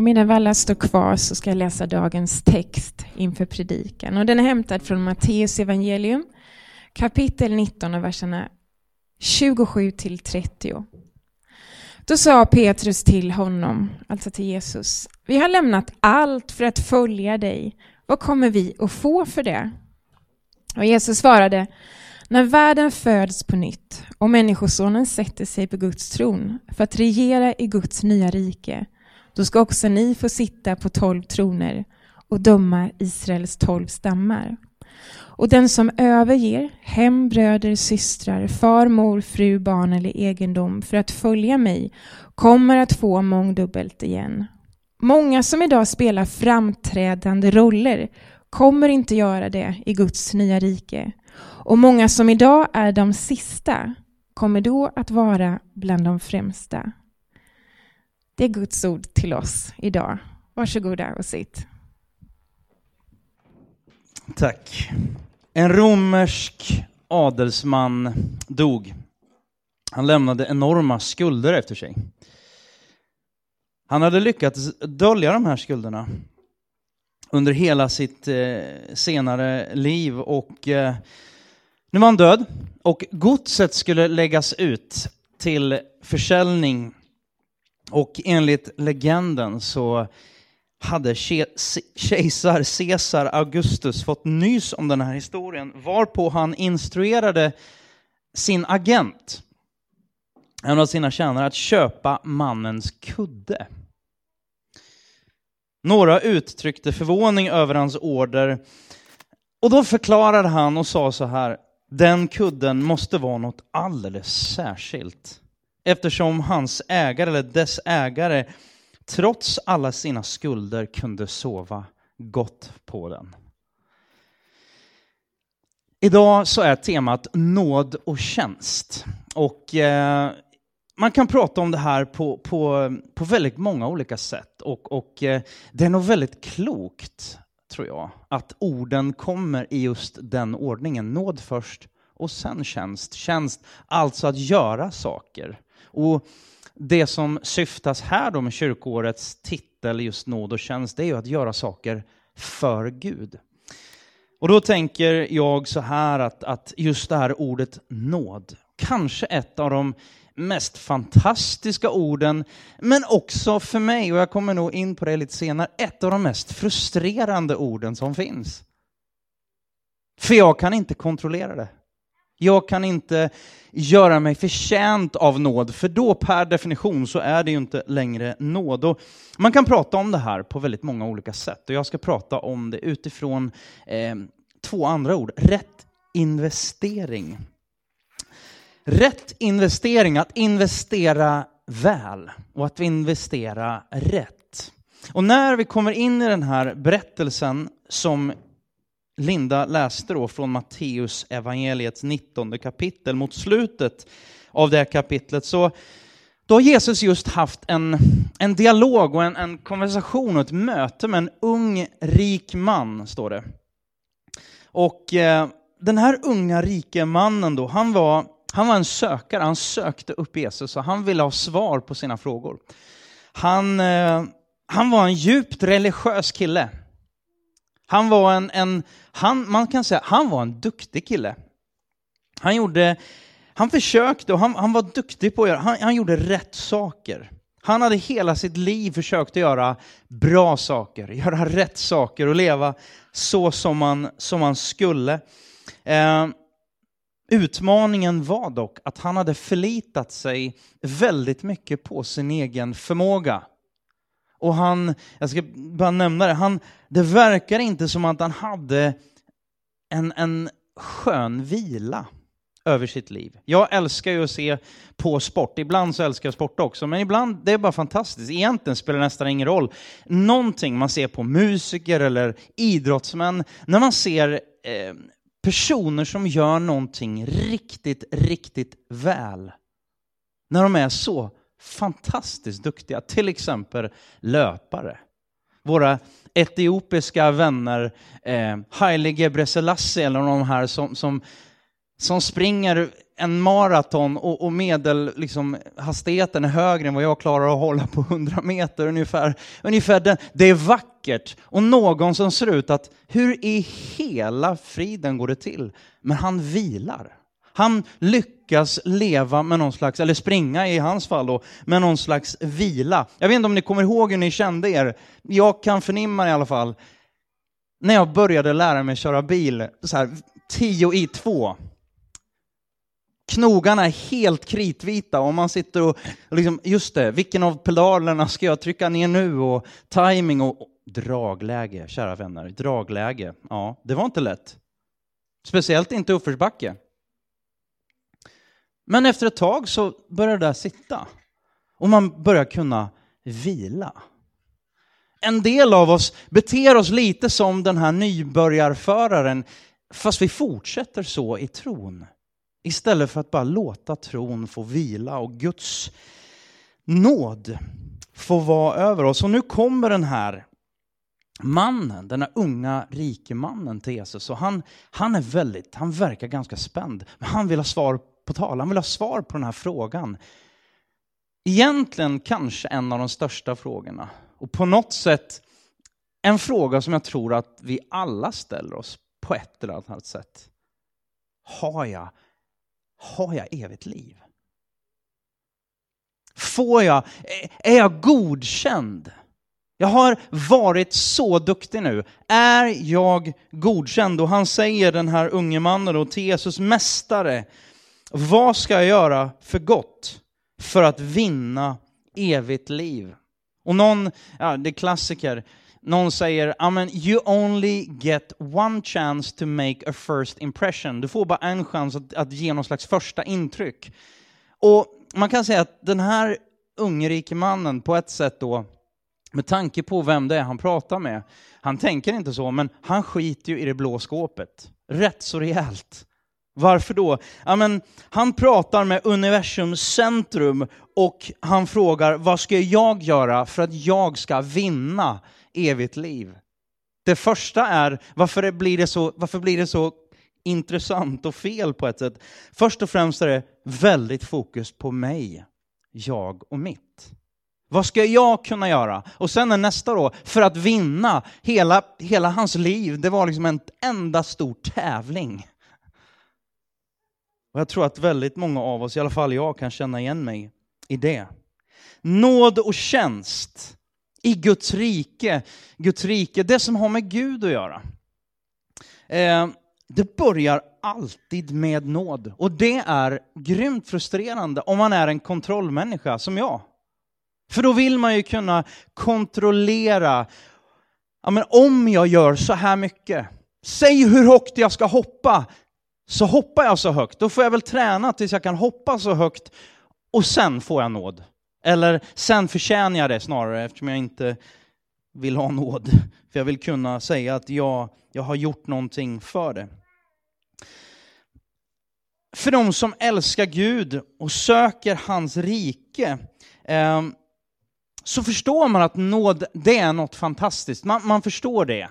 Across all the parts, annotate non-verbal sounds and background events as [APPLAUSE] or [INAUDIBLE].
Och medan alla står kvar så ska jag läsa dagens text inför predikan. Och den är hämtad från Matteus evangelium, kapitel 19 och verserna 27 till 30. Då sa Petrus till honom, alltså till Jesus, vi har lämnat allt för att följa dig. Vad kommer vi att få för det? Och Jesus svarade, när världen föds på nytt och Människosonen sätter sig på Guds tron för att regera i Guds nya rike, då ska också ni få sitta på tolv troner och döma Israels tolv stammar. Och den som överger hem, bröder, systrar, far, mor, fru, barn eller egendom för att följa mig kommer att få mångdubbelt igen. Många som idag spelar framträdande roller kommer inte göra det i Guds nya rike. Och många som idag är de sista kommer då att vara bland de främsta. Det är Guds ord till oss idag. Varsågoda och sitt. Tack. En romersk adelsman dog. Han lämnade enorma skulder efter sig. Han hade lyckats dölja de här skulderna under hela sitt eh, senare liv och eh, nu var han död och godset skulle läggas ut till försäljning och enligt legenden så hade kejsar Caesar Augustus fått nys om den här historien, varpå han instruerade sin agent, en av sina tjänare, att köpa mannens kudde. Några uttryckte förvåning över hans order, och då förklarade han och sa så här, den kudden måste vara något alldeles särskilt, eftersom hans ägare, eller dess ägare, trots alla sina skulder kunde sova gott på den. Idag så är temat nåd och tjänst. Och eh, man kan prata om det här på, på, på väldigt många olika sätt. Och, och eh, det är nog väldigt klokt, tror jag, att orden kommer i just den ordningen. Nåd först och sen tjänst. Tjänst, alltså att göra saker. Och det som syftas här då med kyrkoårets titel, just nåd och tjänst, det är ju att göra saker för Gud. Och då tänker jag så här att, att just det här ordet nåd, kanske ett av de mest fantastiska orden, men också för mig, och jag kommer nog in på det lite senare, ett av de mest frustrerande orden som finns. För jag kan inte kontrollera det. Jag kan inte göra mig förtjänt av nåd, för då per definition så är det ju inte längre nåd. Och man kan prata om det här på väldigt många olika sätt, och jag ska prata om det utifrån eh, två andra ord. Rätt investering. Rätt investering, att investera väl och att investera rätt. Och när vi kommer in i den här berättelsen som Linda läste då från Matteus evangeliets 19 kapitel mot slutet av det här kapitlet så då har Jesus just haft en, en dialog och en, en konversation och ett möte med en ung rik man, står det. Och eh, den här unga rike mannen då, han var, han var en sökare, han sökte upp Jesus och han ville ha svar på sina frågor. Han, eh, han var en djupt religiös kille. Han var en, en han, man kan säga, han var en duktig kille. Han gjorde, han försökte och han, han var duktig på att göra, han, han gjorde rätt saker. Han hade hela sitt liv försökt att göra bra saker, göra rätt saker och leva så som man, som man skulle. Eh, utmaningen var dock att han hade förlitat sig väldigt mycket på sin egen förmåga. Och han, jag ska bara nämna det, han, det verkar inte som att han hade en, en skön vila över sitt liv. Jag älskar ju att se på sport. Ibland så älskar jag sport också, men ibland det är bara fantastiskt. Egentligen spelar det nästan ingen roll. Någonting man ser på musiker eller idrottsmän, när man ser eh, personer som gör någonting riktigt, riktigt väl. När de är så fantastiskt duktiga, till exempel löpare. Våra etiopiska vänner, eh, Haile Gebrselassie eller de här som, som, som springer en maraton och, och medel, liksom, hastigheten är högre än vad jag klarar att hålla på 100 meter ungefär. ungefär den. Det är vackert och någon som ser ut att hur i hela friden går det till? Men han vilar. Han lyckas leva med någon slags, eller springa i hans fall då, med någon slags vila. Jag vet inte om ni kommer ihåg hur ni kände er. Jag kan förnimma i alla fall. När jag började lära mig köra bil, så här, tio i två, knogarna är helt kritvita och man sitter och, liksom, just det, vilken av pedalerna ska jag trycka ner nu och timing och, och dragläge, kära vänner, dragläge. Ja, det var inte lätt. Speciellt inte uppförsbacke. Men efter ett tag så börjar det där sitta och man börjar kunna vila. En del av oss beter oss lite som den här nybörjarföraren fast vi fortsätter så i tron. Istället för att bara låta tron få vila och Guds nåd få vara över oss. Och nu kommer den här mannen, den här unga rike mannen till Jesus. Och han, han är väldigt, han verkar ganska spänd. Men han vill ha svar på tal, han vill ha svar på den här frågan. Egentligen kanske en av de största frågorna. Och på något sätt en fråga som jag tror att vi alla ställer oss på ett eller annat sätt. Har jag har jag evigt liv? Får jag, är jag godkänd? Jag har varit så duktig nu. Är jag godkänd? Och han säger den här unge mannen då till Jesus, mästare, vad ska jag göra för gott för att vinna evigt liv? Och någon, ja det är klassiker, någon säger, ah, Amen, you only get one chance to make a first impression. Du får bara en chans att, att ge någon slags första intryck. Och man kan säga att den här ungrike mannen på ett sätt då, med tanke på vem det är han pratar med, han tänker inte så, men han skiter ju i det blå skåpet. Rätt så rejält. Varför då? Ja, men, han pratar med universums centrum och han frågar vad ska jag göra för att jag ska vinna evigt liv. Det första är, varför blir det så, varför blir det så intressant och fel på ett sätt? Först och främst är det väldigt fokus på mig, jag och mitt. Vad ska jag kunna göra? Och sen är nästa då, för att vinna hela, hela hans liv, det var liksom en enda stor tävling. Och jag tror att väldigt många av oss, i alla fall jag, kan känna igen mig i det. Nåd och tjänst i Guds rike. Guds rike, det som har med Gud att göra. Eh, det börjar alltid med nåd. Och det är grymt frustrerande om man är en kontrollmänniska som jag. För då vill man ju kunna kontrollera, ja, men om jag gör så här mycket, säg hur högt jag ska hoppa, så hoppar jag så högt. Då får jag väl träna tills jag kan hoppa så högt och sen får jag nåd. Eller sen förtjänar jag det snarare eftersom jag inte vill ha nåd. För jag vill kunna säga att jag, jag har gjort någonting för det. För de som älskar Gud och söker hans rike eh, så förstår man att nåd, det är något fantastiskt. Man, man förstår det.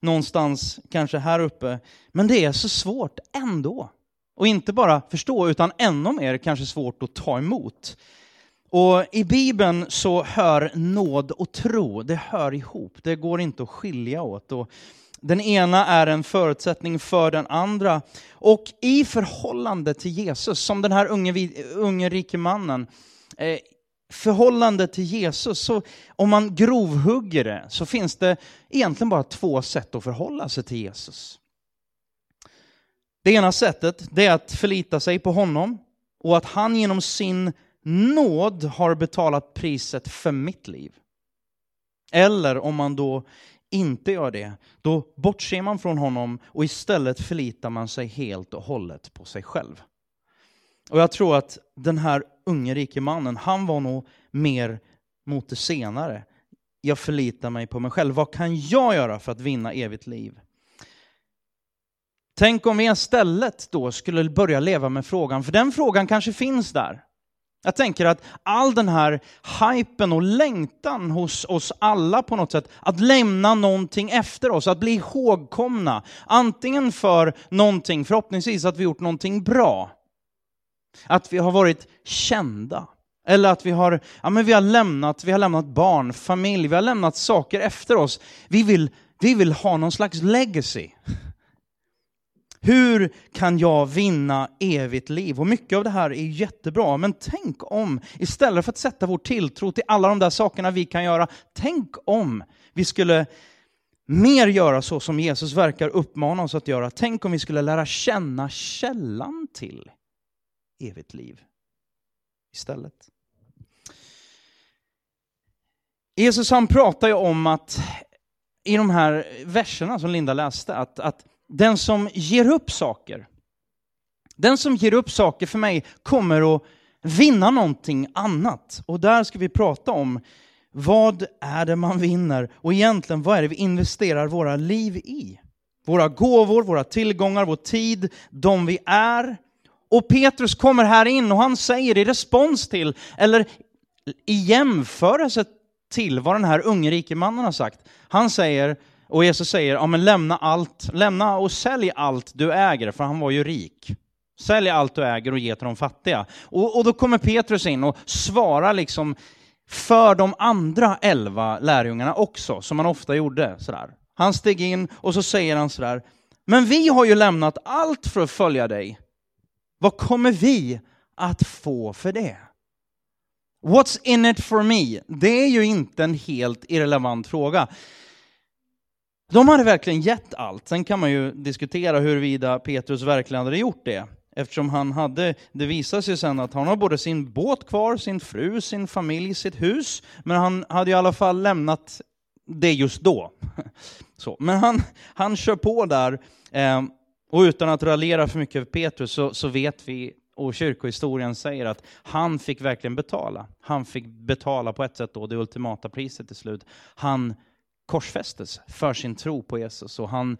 Någonstans kanske här uppe. Men det är så svårt ändå. Och inte bara förstå, utan ännu mer kanske svårt att ta emot. Och i Bibeln så hör nåd och tro, det hör ihop. Det går inte att skilja åt. Och den ena är en förutsättning för den andra. Och i förhållande till Jesus, som den här unge, unge rike mannen, eh, förhållande till Jesus, så om man grovhugger det, så finns det egentligen bara två sätt att förhålla sig till Jesus. Det ena sättet, det är att förlita sig på honom och att han genom sin nåd har betalat priset för mitt liv. Eller om man då inte gör det, då bortser man från honom och istället förlitar man sig helt och hållet på sig själv. Och jag tror att den här unge rike mannen, han var nog mer mot det senare. Jag förlitar mig på mig själv. Vad kan jag göra för att vinna evigt liv? Tänk om vi istället då skulle börja leva med frågan, för den frågan kanske finns där. Jag tänker att all den här hypen och längtan hos oss alla på något sätt, att lämna någonting efter oss, att bli ihågkomna, antingen för någonting, förhoppningsvis att vi gjort någonting bra, att vi har varit kända, eller att vi har, ja, men vi har, lämnat, vi har lämnat barn, familj, vi har lämnat saker efter oss. Vi vill, vi vill ha någon slags legacy. Hur kan jag vinna evigt liv? Och mycket av det här är jättebra, men tänk om, istället för att sätta vår tilltro till alla de där sakerna vi kan göra, tänk om vi skulle mer göra så som Jesus verkar uppmana oss att göra. Tänk om vi skulle lära känna källan till evigt liv istället. Jesus han pratar ju om att, i de här verserna som Linda läste, att, att den som ger upp saker, den som ger upp saker för mig kommer att vinna någonting annat. Och där ska vi prata om vad är det man vinner och egentligen vad är det vi investerar våra liv i? Våra gåvor, våra tillgångar, vår tid, de vi är. Och Petrus kommer här in och han säger i respons till, eller i jämförelse till vad den här unge rike mannen har sagt. Han säger, och Jesus säger, ja men lämna allt, lämna och sälj allt du äger, för han var ju rik. Sälj allt du äger och ge till de fattiga. Och, och då kommer Petrus in och svarar liksom för de andra elva lärjungarna också, som han ofta gjorde. Sådär. Han steg in och så säger han sådär, men vi har ju lämnat allt för att följa dig. Vad kommer vi att få för det? What's in it for me? Det är ju inte en helt irrelevant fråga. De hade verkligen gett allt. Sen kan man ju diskutera huruvida Petrus verkligen hade gjort det. Eftersom han hade, det visade sig sen att han har både sin båt kvar, sin fru, sin familj, sitt hus. Men han hade i alla fall lämnat det just då. [LAUGHS] Så, men han, han kör på där. Eh, och utan att raljera för mycket över Petrus så, så vet vi och kyrkohistorien säger att han fick verkligen betala. Han fick betala på ett sätt då, det ultimata priset till slut. Han korsfästes för sin tro på Jesus. Och han,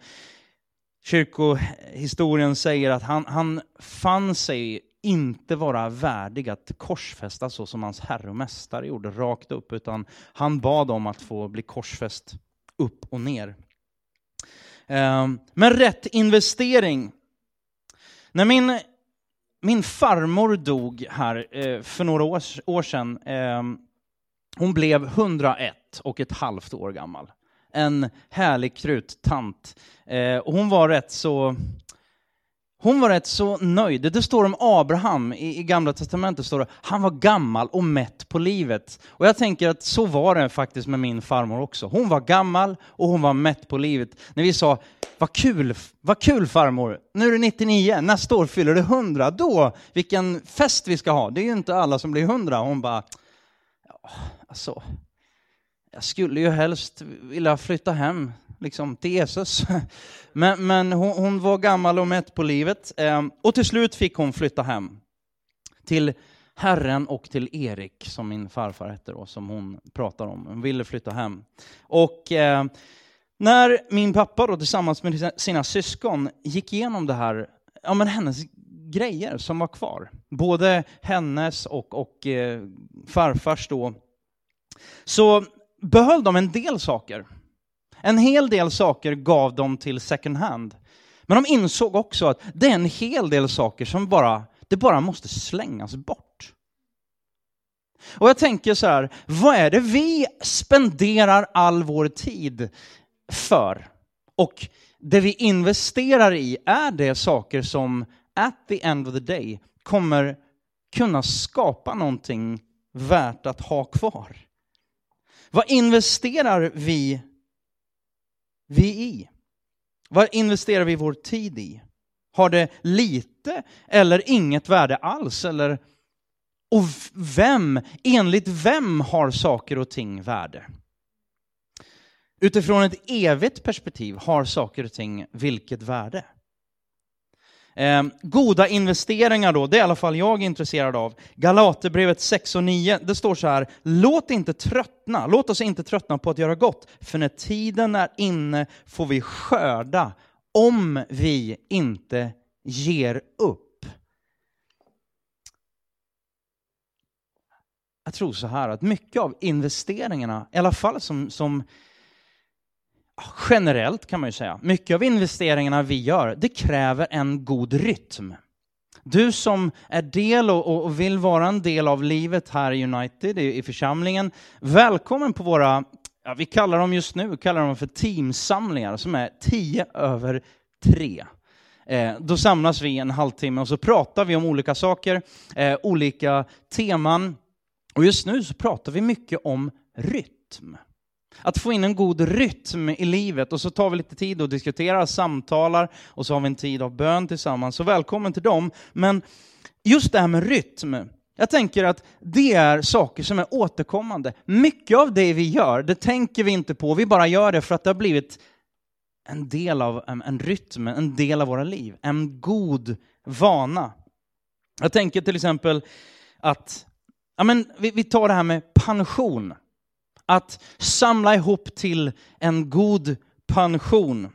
kyrkohistorien säger att han, han fann sig inte vara värdig att korsfästas så som hans herre och mästare gjorde, rakt upp, utan han bad om att få bli korsfäst upp och ner. Ehm, men rätt investering. När min, min farmor dog här eh, för några år, år sedan, ehm, hon blev 101 och ett halvt år gammal en härlig kruttant. Eh, och hon var rätt så hon var rätt så nöjd. Det står om Abraham i, i Gamla Testamentet, står det, han var gammal och mätt på livet. Och jag tänker att så var det faktiskt med min farmor också. Hon var gammal och hon var mätt på livet. När vi sa, vad kul, vad kul farmor, nu är du 99, nästa år fyller du 100, då, vilken fest vi ska ha. Det är ju inte alla som blir 100. Hon bara, ja, alltså, jag skulle ju helst vilja flytta hem liksom, till Jesus. [LAUGHS] Men, men hon, hon, var gammal och mätt på livet. Eh, och till slut fick hon flytta hem. Till Herren och till Erik, som min farfar hette då, som hon pratar om. Hon ville flytta hem. Och eh, när min pappa då tillsammans med sina syskon gick igenom det här, ja men hennes grejer som var kvar, både hennes och, och eh, farfars då, så behöll de en del saker. En hel del saker gav de till second hand. Men de insåg också att det är en hel del saker som bara, det bara måste slängas bort. Och jag tänker så här, vad är det vi spenderar all vår tid för? Och det vi investerar i, är det saker som at the end of the day kommer kunna skapa någonting värt att ha kvar? Vad investerar vi, vi i? Vad investerar vi vår tid i? Har det lite eller inget värde alls? Eller, och vem, enligt vem har saker och ting värde? Utifrån ett evigt perspektiv har saker och ting vilket värde? Eh, goda investeringar då, det är i alla fall jag intresserad av. Galaterbrevet 6 och 9, det står så här, låt inte tröttna, låt oss inte tröttna på att göra gott, för när tiden är inne får vi skörda om vi inte ger upp. jag tror så här att mycket av investeringarna, i alla fall som, som generellt kan man ju säga, mycket av investeringarna vi gör, det kräver en god rytm. Du som är del och, och vill vara en del av livet här i United, i, i församlingen, välkommen på våra, ja, vi kallar dem just nu, kallar dem för teamsamlingar, som är tio över tre. Eh, då samlas vi en halvtimme och så pratar vi om olika saker, eh, olika teman. Och just nu så pratar vi mycket om rytm. Att få in en god rytm i livet och så tar vi lite tid och diskuterar, samtalar och så har vi en tid av bön tillsammans. Så välkommen till dem. Men just det här med rytm, jag tänker att det är saker som är återkommande. Mycket av det vi gör, det tänker vi inte på, vi bara gör det för att det har blivit en del av en, rytm, en del av våra liv, en god vana. Jag tänker till exempel att, ja men vi, vi tar det här med pension att samla ihop till en god pension.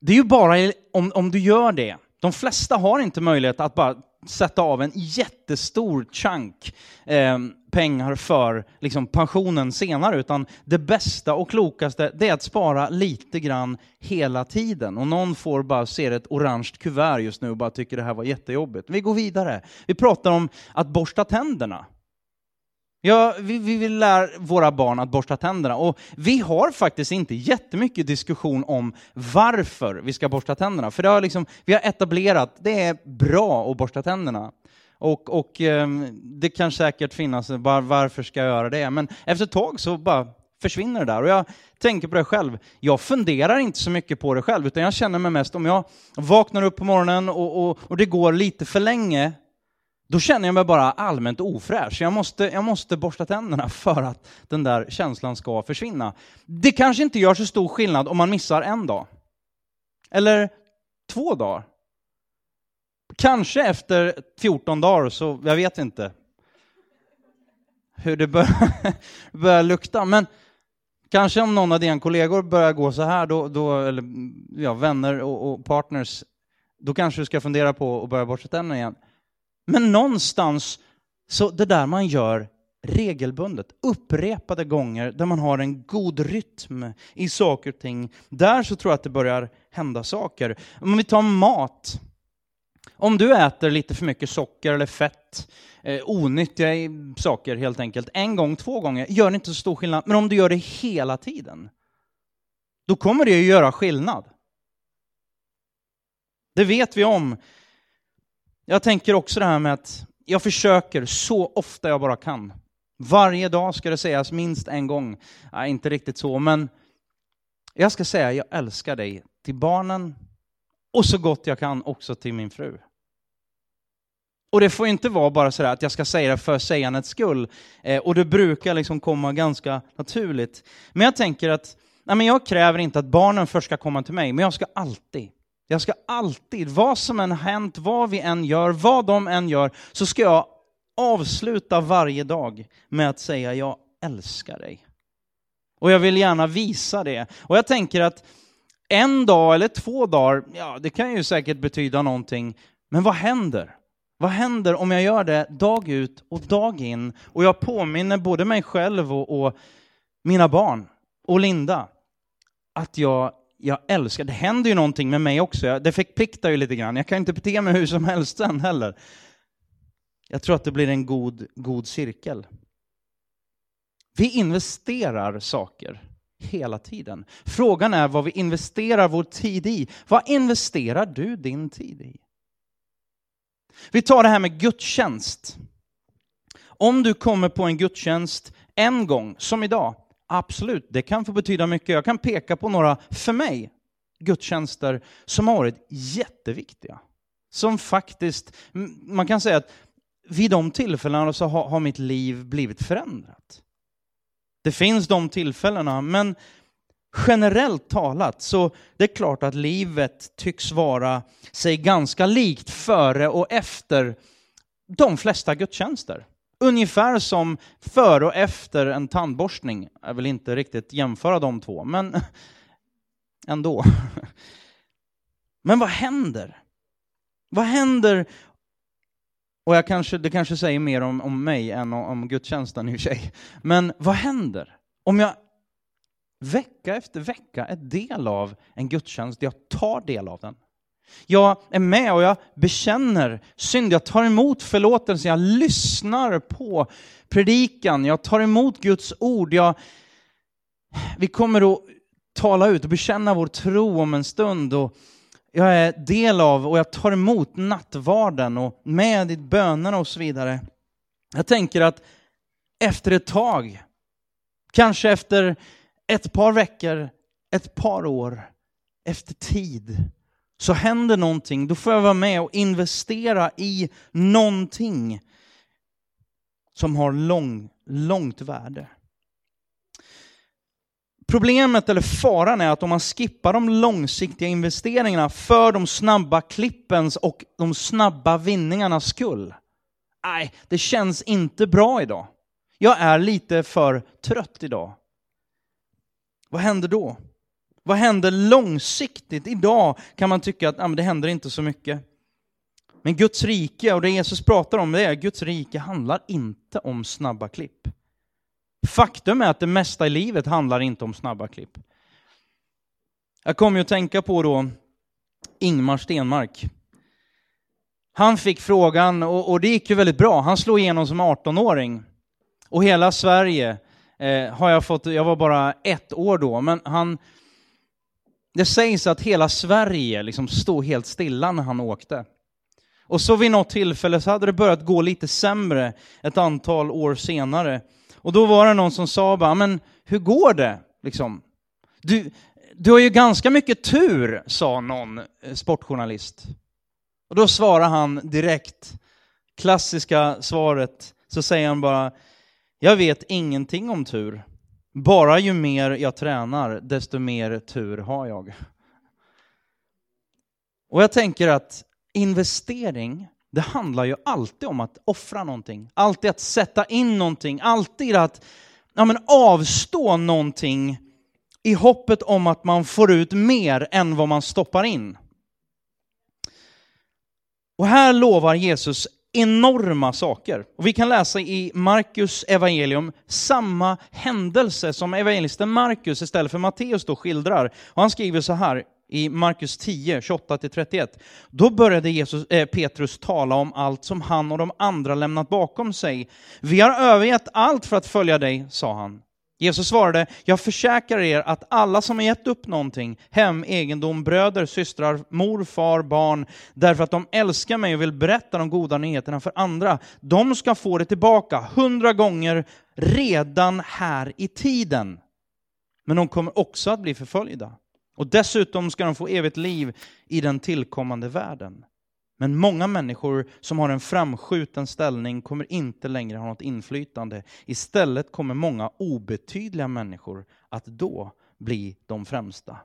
Det är ju bara om, om du gör det. De flesta har inte möjlighet att bara sätta av en jättestor chunk eh, pengar för liksom, pensionen senare, utan det bästa och klokaste det är att spara lite grann hela tiden. Och någon får bara se ett orange kuvert just nu och bara tycker det här var jättejobbigt. Vi går vidare. Vi pratar om att borsta tänderna. Ja, vi, vi vill lära våra barn att borsta tänderna och vi har faktiskt inte jättemycket diskussion om varför vi ska borsta tänderna. För det har liksom, vi har etablerat, det är bra att borsta tänderna. Och, och ehm, det kan säkert finnas, var, varför ska jag göra det? Men efter ett tag så bara försvinner det där. Och jag tänker på det själv. Jag funderar inte så mycket på det själv, utan jag känner mig mest om jag vaknar upp på morgonen och, och, och det går lite för länge då känner jag mig bara allmänt ofräsch. Jag måste, jag måste borsta tänderna [LAUGHS] för att den där känslan ska försvinna. Det kanske inte gör så stor skillnad om man missar en dag. Eller två dagar. Kanske efter 14 dagar, så jag vet inte hur det börjar, [LAUGHS] börjar lukta. Men kanske om någon av dina kollegor börjar gå så här, då, då, eller ja, vänner och, och partners, då kanske du ska fundera på att börja borsta tänderna igen. Men någonstans, så det där man gör regelbundet, upprepade gånger, där man har en god rytm i saker och ting, där så tror jag att det börjar hända saker. Om vi tar mat. Om du äter lite för mycket socker eller fett, eh, onyttiga saker helt enkelt, en gång, två gånger, gör det inte så stor skillnad. Men om du gör det hela tiden, då kommer det att göra skillnad. Det vet vi om jag tänker också det här med att jag försöker så ofta jag bara kan. Varje dag ska det sägas minst en gång. Nej, inte riktigt så, men jag ska säga jag älskar dig till barnen och så gott jag kan också till min fru. Och det får inte vara bara så att jag ska säga det för sägandets skull. Eh, och det brukar liksom komma ganska naturligt. Men jag tänker att nej, men jag kräver inte att barnen först ska komma till mig, men jag ska alltid jag ska alltid, vad som än hänt, vad vi än gör, vad de än gör, så ska jag avsluta varje dag med att säga jag älskar dig. Och jag vill gärna visa det. Och jag tänker att en dag eller två dagar, ja det kan ju säkert betyda någonting, men vad händer? Vad händer om jag gör det dag ut och dag in och jag påminner både mig själv och, och mina barn och Linda att jag jag älskar, det händer ju någonting med mig också, det förpliktar ju lite grann. Jag kan inte bete mig hur som helst sen heller. Jag tror att det blir en god, god cirkel. Vi investerar saker hela tiden. Frågan är vad vi investerar vår tid i. Vad investerar du din tid i? Vi tar det här med gudstjänst. Om du kommer på en gudstjänst en gång, som idag, Absolut, det kan få betyda mycket. Jag kan peka på några, för mig, gudstjänster som har varit jätteviktiga. Som faktiskt, man kan säga att vid de tillfällena så har, har mitt liv blivit förändrat. Det finns de tillfällena, men generellt talat så det är klart att livet tycks vara sig ganska likt före och efter de flesta gudstjänster. Ungefär som före och efter en tandborstning. Jag vill inte riktigt jämföra de två, men [LAUGHS] ändå. Men vad händer? Vad händer Och jag kanske, det kanske säger mer om, om mig än om, om gudstjänsten i och för sig. Men vad händer om jag vecka efter vecka är del av en gudstjänst, jag tar del av den. Jag är med och jag bekänner synd, jag tar emot förlåtelse, jag lyssnar på predikan, jag tar emot Guds ord. Jag, vi kommer att tala ut och bekänna vår tro om en stund. Och jag är del av och jag tar emot nattvarden och med i bönerna och så vidare. Jag tänker att efter ett tag, kanske efter ett par veckor, ett par år, efter tid, så händer någonting. Då får jag vara med och investera i någonting som har lång, långt värde. Problemet eller faran är att om man skippar de långsiktiga investeringarna för de snabba klippens och de snabba vinningarnas skull. Nej, det känns inte bra idag. Jag är lite för trött idag. Vad händer då? Vad händer långsiktigt? Idag kan man tycka att ah, det händer inte så mycket. Men Guds rike, och det Jesus pratar om, det är Guds rike handlar inte om snabba klipp. Faktum är att det mesta i livet handlar inte om snabba klipp. Jag kommer ju att tänka på då Ingmar Stenmark. Han fick frågan, och, och det gick ju väldigt bra. Han slog igenom som 18-åring. Och hela Sverige eh, har jag fått, jag var bara ett år då, men han, det sägs att hela Sverige liksom stod helt stilla när han åkte. Och så vid något tillfälle så hade det börjat gå lite sämre ett antal år senare. Och då var det någon som sa bara, men hur går det? Liksom. Du, du har ju ganska mycket tur, sa någon eh, sportjournalist. Och då svarar han direkt, klassiska svaret, så säger han bara, jag vet ingenting om tur. Bara ju mer jag tränar, desto mer tur har jag. Och jag tänker att investering, det handlar ju alltid om att offra någonting. Alltid att sätta in någonting. Alltid att ja, men avstå någonting i hoppet om att man får ut mer än vad man stoppar in. Och här lovar Jesus enorma saker. Och vi kan läsa i Markus evangelium samma händelse som evangelisten Markus istället för Matteus då skildrar. Och han skriver så här i Markus 10, 28-31. Då började Jesus, eh, Petrus tala om allt som han och de andra lämnat bakom sig. Vi har övergett allt för att följa dig, sa han. Jesus svarade, jag försäkrar er att alla som har gett upp någonting, hem, egendom, bröder, systrar, mor, far, barn, därför att de älskar mig och vill berätta de goda nyheterna för andra, de ska få det tillbaka hundra gånger redan här i tiden. Men de kommer också att bli förföljda. Och dessutom ska de få evigt liv i den tillkommande världen. Men många människor som har en framskjuten ställning kommer inte längre ha något inflytande. Istället kommer många obetydliga människor att då bli de främsta.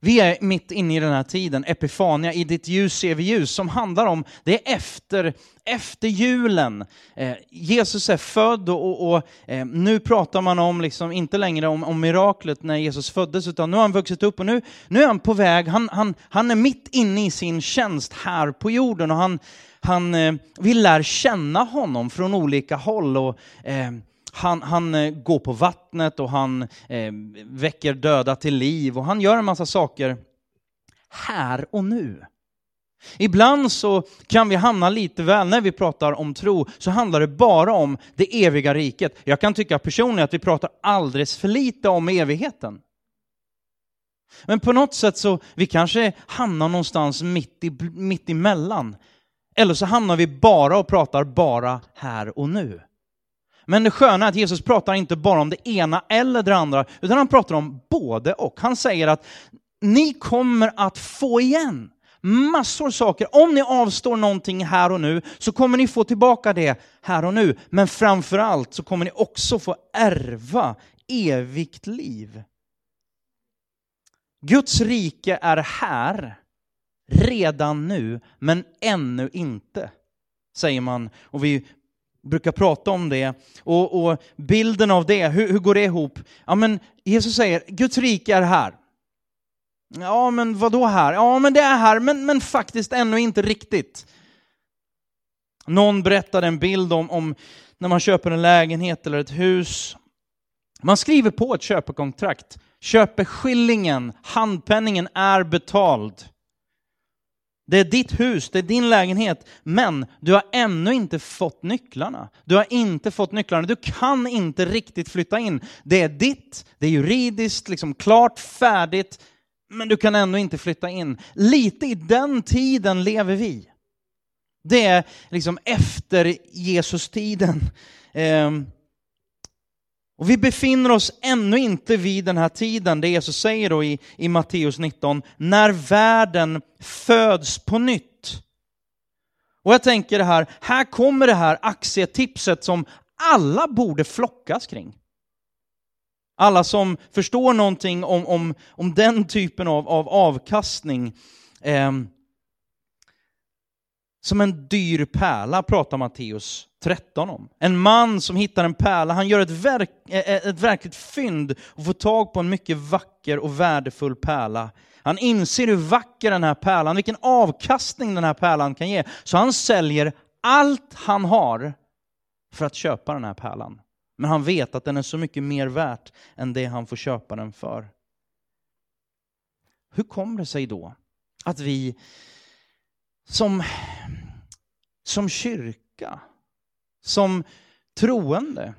Vi är mitt inne i den här tiden, Epifania, i ditt ljus ser vi ljus, som handlar om, det är efter, efter julen. Eh, Jesus är född och, och, och eh, nu pratar man om, liksom, inte längre om, om miraklet när Jesus föddes, utan nu har han vuxit upp och nu, nu är han på väg, han, han, han är mitt inne i sin tjänst här på jorden och han, han eh, vill lär känna honom från olika håll. Och, eh, han, han eh, går på vattnet och han eh, väcker döda till liv och han gör en massa saker här och nu. Ibland så kan vi hamna lite väl, när vi pratar om tro, så handlar det bara om det eviga riket. Jag kan tycka personligen att vi pratar alldeles för lite om evigheten. Men på något sätt så, vi kanske hamnar någonstans mitt, i, mitt emellan. Eller så hamnar vi bara och pratar bara här och nu. Men det sköna är att Jesus pratar inte bara om det ena eller det andra, utan han pratar om både och. Han säger att ni kommer att få igen massor saker. Om ni avstår någonting här och nu så kommer ni få tillbaka det här och nu. Men framför allt så kommer ni också få ärva evigt liv. Guds rike är här redan nu, men ännu inte, säger man. Och vi brukar prata om det. Och, och bilden av det, hur, hur, går det ihop? Ja, men Jesus säger, Guds rike är här. Ja, men vad då här? Ja, men det är här, men, men faktiskt ännu inte riktigt. Någon berättade en bild om, om när man köper en lägenhet eller ett hus. Man skriver på ett köpekontrakt. Köpeskillingen, handpenningen är betald. Det är ditt hus, det är din lägenhet, men du har ännu inte fått nycklarna. Du har inte fått nycklarna, du kan inte riktigt flytta in. Det är ditt, det är juridiskt liksom klart, färdigt, men du kan ändå inte flytta in. Lite i den tiden lever vi. Det är liksom efter Jesus-tiden. Ehm, och vi befinner oss ännu inte vid den här tiden, det Jesus säger då i, i Matteus 19, när världen föds på nytt. Och jag tänker det här, här kommer det här aktietipset som alla borde flockas kring. Alla som förstår någonting om, om, om den typen av, av avkastning. Eh, som en dyr pärla pratar Matteus 13 om. En man som hittar en pärla, han gör ett, verk, eh, eh, ett verkligt fynd och får tag på en mycket vacker och värdefull pärla. Han inser hur vacker den här pärlan, vilken avkastning den här pärlan kan ge. Så han säljer allt han har för att köpa den här pärlan. Men han vet att den är så mycket mer värt än det han får köpa den för. Hur kommer det sig då att vi som, som kyrka, som troende,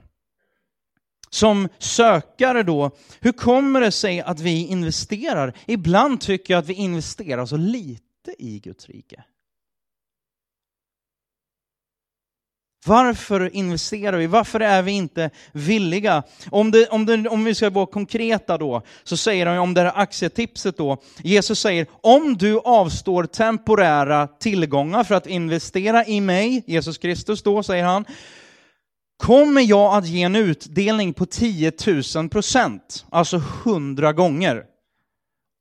som sökare då, hur kommer det sig att vi investerar? Ibland tycker jag att vi investerar så lite i Guds rike. Varför investerar vi? Varför är vi inte villiga? Om, det, om, det, om vi ska vara konkreta då, så säger han om det här aktietipset då, Jesus säger om du avstår temporära tillgångar för att investera i mig, Jesus Kristus då, säger han, kommer jag att ge en utdelning på 10 000 procent, alltså 100 gånger.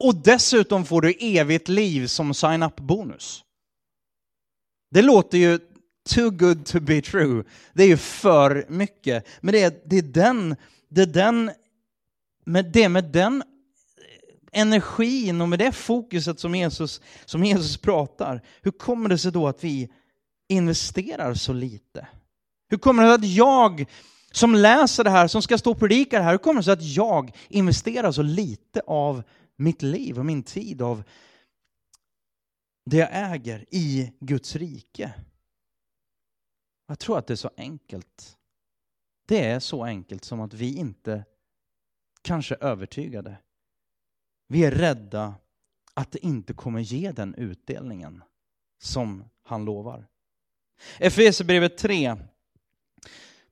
Och dessutom får du evigt liv som sign-up-bonus. Det låter ju too good to be true. Det är ju för mycket. Men det är, det är den, det är den, med det med den energin och med det fokuset som Jesus, som Jesus pratar. Hur kommer det sig då att vi investerar så lite? Hur kommer det sig att jag som läser det här, som ska stå och predika det här, hur kommer det sig att jag investerar så lite av mitt liv och min tid, av det jag äger i Guds rike? Jag tror att det är så enkelt. Det är så enkelt som att vi inte kanske är övertygade. Vi är rädda att det inte kommer ge den utdelningen som han lovar. Efesierbrevet 3,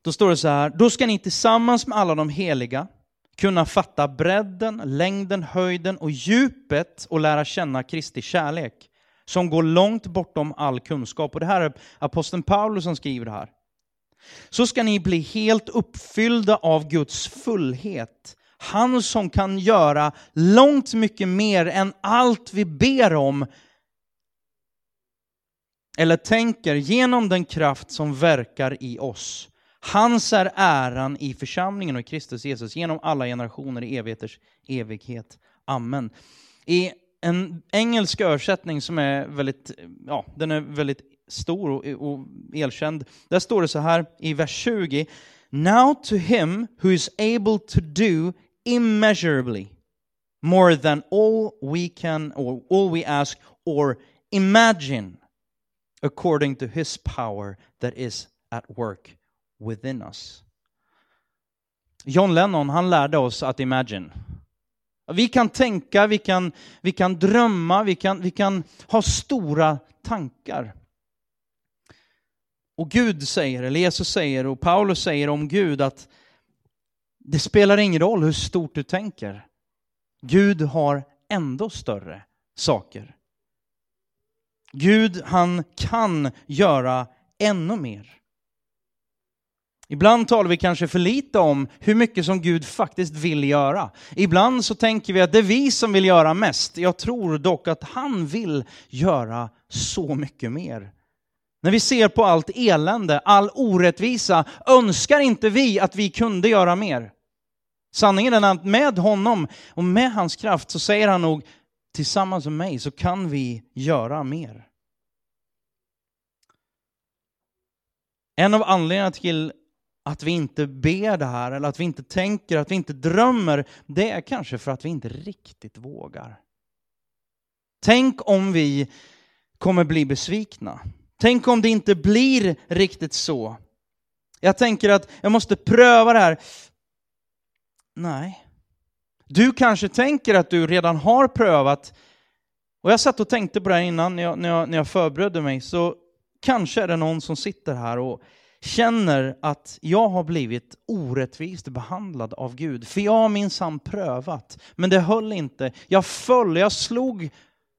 då står det så här, då ska ni tillsammans med alla de heliga kunna fatta bredden, längden, höjden och djupet och lära känna Kristi kärlek som går långt bortom all kunskap. Och det här är aposteln Paulus som skriver det här. Så ska ni bli helt uppfyllda av Guds fullhet. Han som kan göra långt mycket mer än allt vi ber om eller tänker genom den kraft som verkar i oss. Hans är äran i församlingen och i Kristus Jesus genom alla generationer i evigheters evighet. Amen. I en engelsk översättning som är väldigt, ja, den är väldigt stor och, och erkänd. Där står det så här i vers 20. Now to him who is able to do immeasurably more than all we can or all we ask or imagine according to his power that is at work within us. John Lennon, han lärde oss att imagine. Vi kan tänka, vi kan, vi kan drömma, vi kan, vi kan ha stora tankar. Och Gud säger, eller Jesus säger, och Paulus säger om Gud att det spelar ingen roll hur stort du tänker. Gud har ändå större saker. Gud, han kan göra ännu mer. Ibland talar vi kanske för lite om hur mycket som Gud faktiskt vill göra. Ibland så tänker vi att det är vi som vill göra mest. Jag tror dock att han vill göra så mycket mer. När vi ser på allt elände, all orättvisa, önskar inte vi att vi kunde göra mer. Sanningen är att med honom och med hans kraft så säger han nog tillsammans med mig så kan vi göra mer. En av anledningarna till att vi inte ber det här, eller att vi inte tänker, att vi inte drömmer, det är kanske för att vi inte riktigt vågar. Tänk om vi kommer bli besvikna. Tänk om det inte blir riktigt så. Jag tänker att jag måste pröva det här. Nej. Du kanske tänker att du redan har prövat. Och jag satt och tänkte på det här innan när jag, när jag, när jag förberedde mig. Så kanske är det någon som sitter här och känner att jag har blivit orättvist behandlad av Gud. För jag har minsann prövat, men det höll inte. Jag föll, jag slog,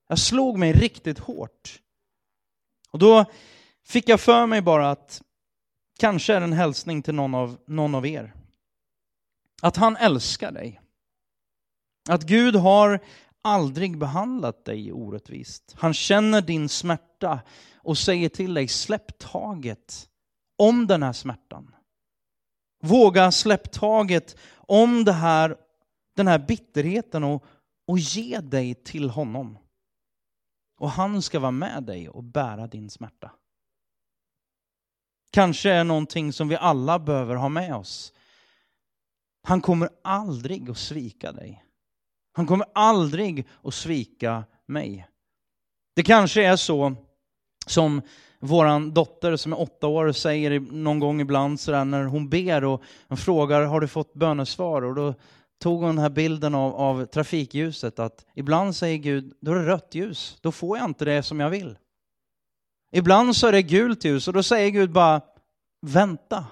jag slog mig riktigt hårt. Och då fick jag för mig bara att kanske är en hälsning till någon av, någon av er. Att han älskar dig. Att Gud har aldrig behandlat dig orättvist. Han känner din smärta och säger till dig, släpp taget om den här smärtan. Våga släpp taget om det här, den här bitterheten och, och ge dig till honom. Och han ska vara med dig och bära din smärta. Kanske är någonting som vi alla behöver ha med oss. Han kommer aldrig att svika dig. Han kommer aldrig att svika mig. Det kanske är så som vår dotter som är åtta år säger någon gång ibland sådär när hon ber och frågar har du fått bönesvar? Och då tog hon den här bilden av, av trafikljuset att ibland säger Gud, då är det rött ljus, då får jag inte det som jag vill. Ibland så är det gult ljus och då säger Gud bara vänta.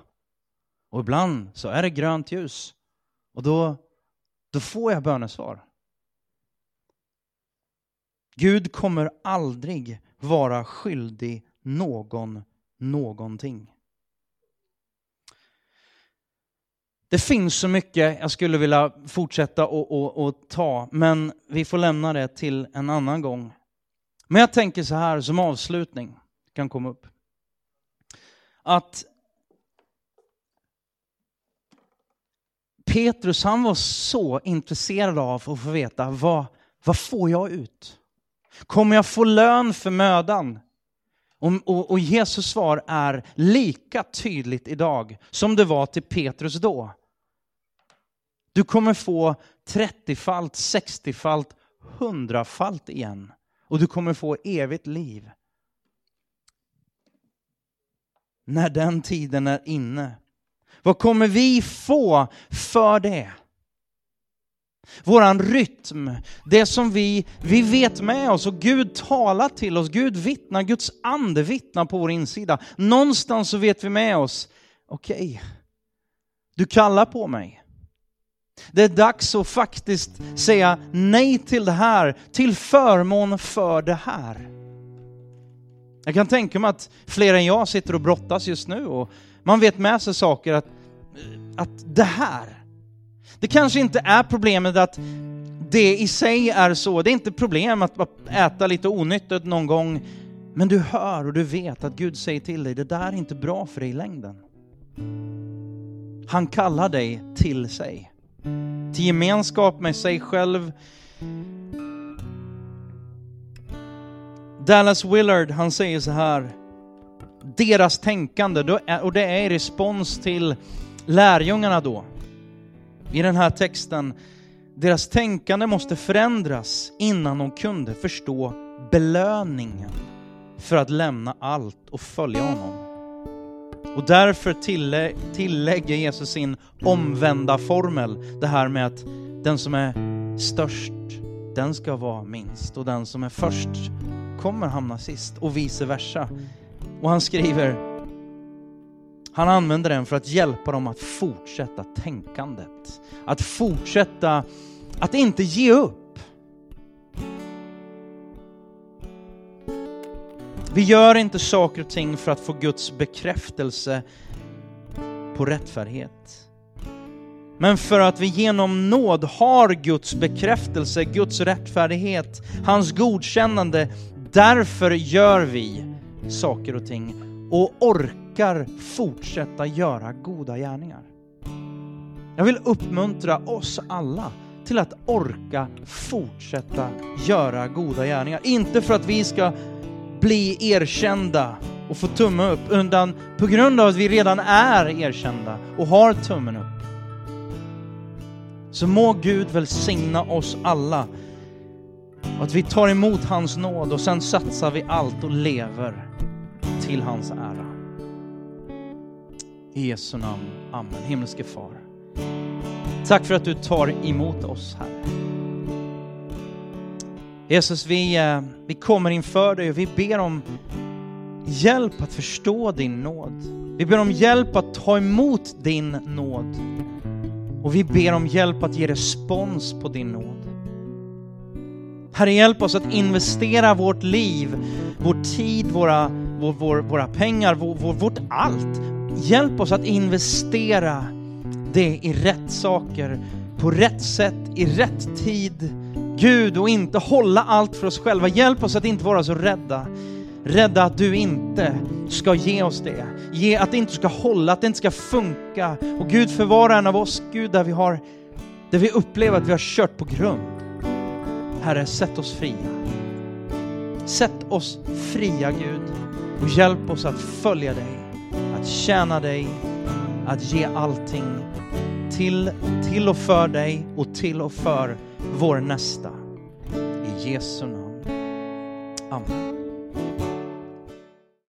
Och ibland så är det grönt ljus och då, då får jag bönesvar. Gud kommer aldrig vara skyldig någon någonting. Det finns så mycket jag skulle vilja fortsätta och, och, och, ta, men vi får lämna det till en annan gång. Men jag tänker så här som avslutning, kan komma upp. Att Petrus han var så intresserad av att få veta vad, vad får jag ut? Kommer jag få lön för mödan? Och, och, och Jesus svar är lika tydligt idag som det var till Petrus då. Du kommer få 30-falt, 60-falt, 100-falt igen. Och du kommer få evigt liv. När den tiden är inne. Vad kommer vi få för det? Våran rytm, det som vi, vi vet med oss och Gud talar till oss, Gud vittnar, Guds ande vittnar på vår insida. Någonstans så vet vi med oss, okej, okay, du kallar på mig. Det är dags att faktiskt säga nej till det här, till förmån för det här. Jag kan tänka mig att fler än jag sitter och brottas just nu och man vet med sig saker att, att det här, det kanske inte är problemet att det i sig är så, det är inte problem att äta lite onyttigt någon gång, men du hör och du vet att Gud säger till dig, det där är inte bra för dig i längden. Han kallar dig till sig, till gemenskap med sig själv. Dallas Willard, han säger så här, deras tänkande, och det är i respons till lärjungarna då, i den här texten, deras tänkande måste förändras innan de kunde förstå belöningen för att lämna allt och följa honom. Och därför tillä tillägger Jesus sin omvända formel, det här med att den som är störst, den ska vara minst och den som är först kommer hamna sist och vice versa. Och han skriver, han använder den för att hjälpa dem att fortsätta tänkandet. Att fortsätta, att inte ge upp. Vi gör inte saker och ting för att få Guds bekräftelse på rättfärdighet. Men för att vi genom nåd har Guds bekräftelse, Guds rättfärdighet, hans godkännande. Därför gör vi saker och ting och orkar orkar fortsätta göra goda gärningar. Jag vill uppmuntra oss alla till att orka fortsätta göra goda gärningar. Inte för att vi ska bli erkända och få tumme upp utan på grund av att vi redan är erkända och har tummen upp. Så må Gud välsigna oss alla och att vi tar emot hans nåd och sen satsar vi allt och lever till hans ära. I Jesu namn. Amen. Himmelske Far. Tack för att du tar emot oss, här. Jesus, vi, eh, vi kommer inför dig och vi ber om hjälp att förstå din nåd. Vi ber om hjälp att ta emot din nåd. Och vi ber om hjälp att ge respons på din nåd. Herre, hjälp oss att investera vårt liv, vår tid, våra, vår, vår, våra pengar, vår, vårt allt. Hjälp oss att investera det i rätt saker, på rätt sätt, i rätt tid. Gud, och inte hålla allt för oss själva. Hjälp oss att inte vara så rädda. Rädda att du inte ska ge oss det. Ge, att det inte ska hålla, att det inte ska funka. Och Gud, för var och en av oss, Gud, där vi, har, där vi upplever att vi har kört på grund. Herre, sätt oss fria. Sätt oss fria, Gud, och hjälp oss att följa dig, att tjäna dig, att ge allting till, till och för dig och till och för vår nästa. I Jesu namn. Amen.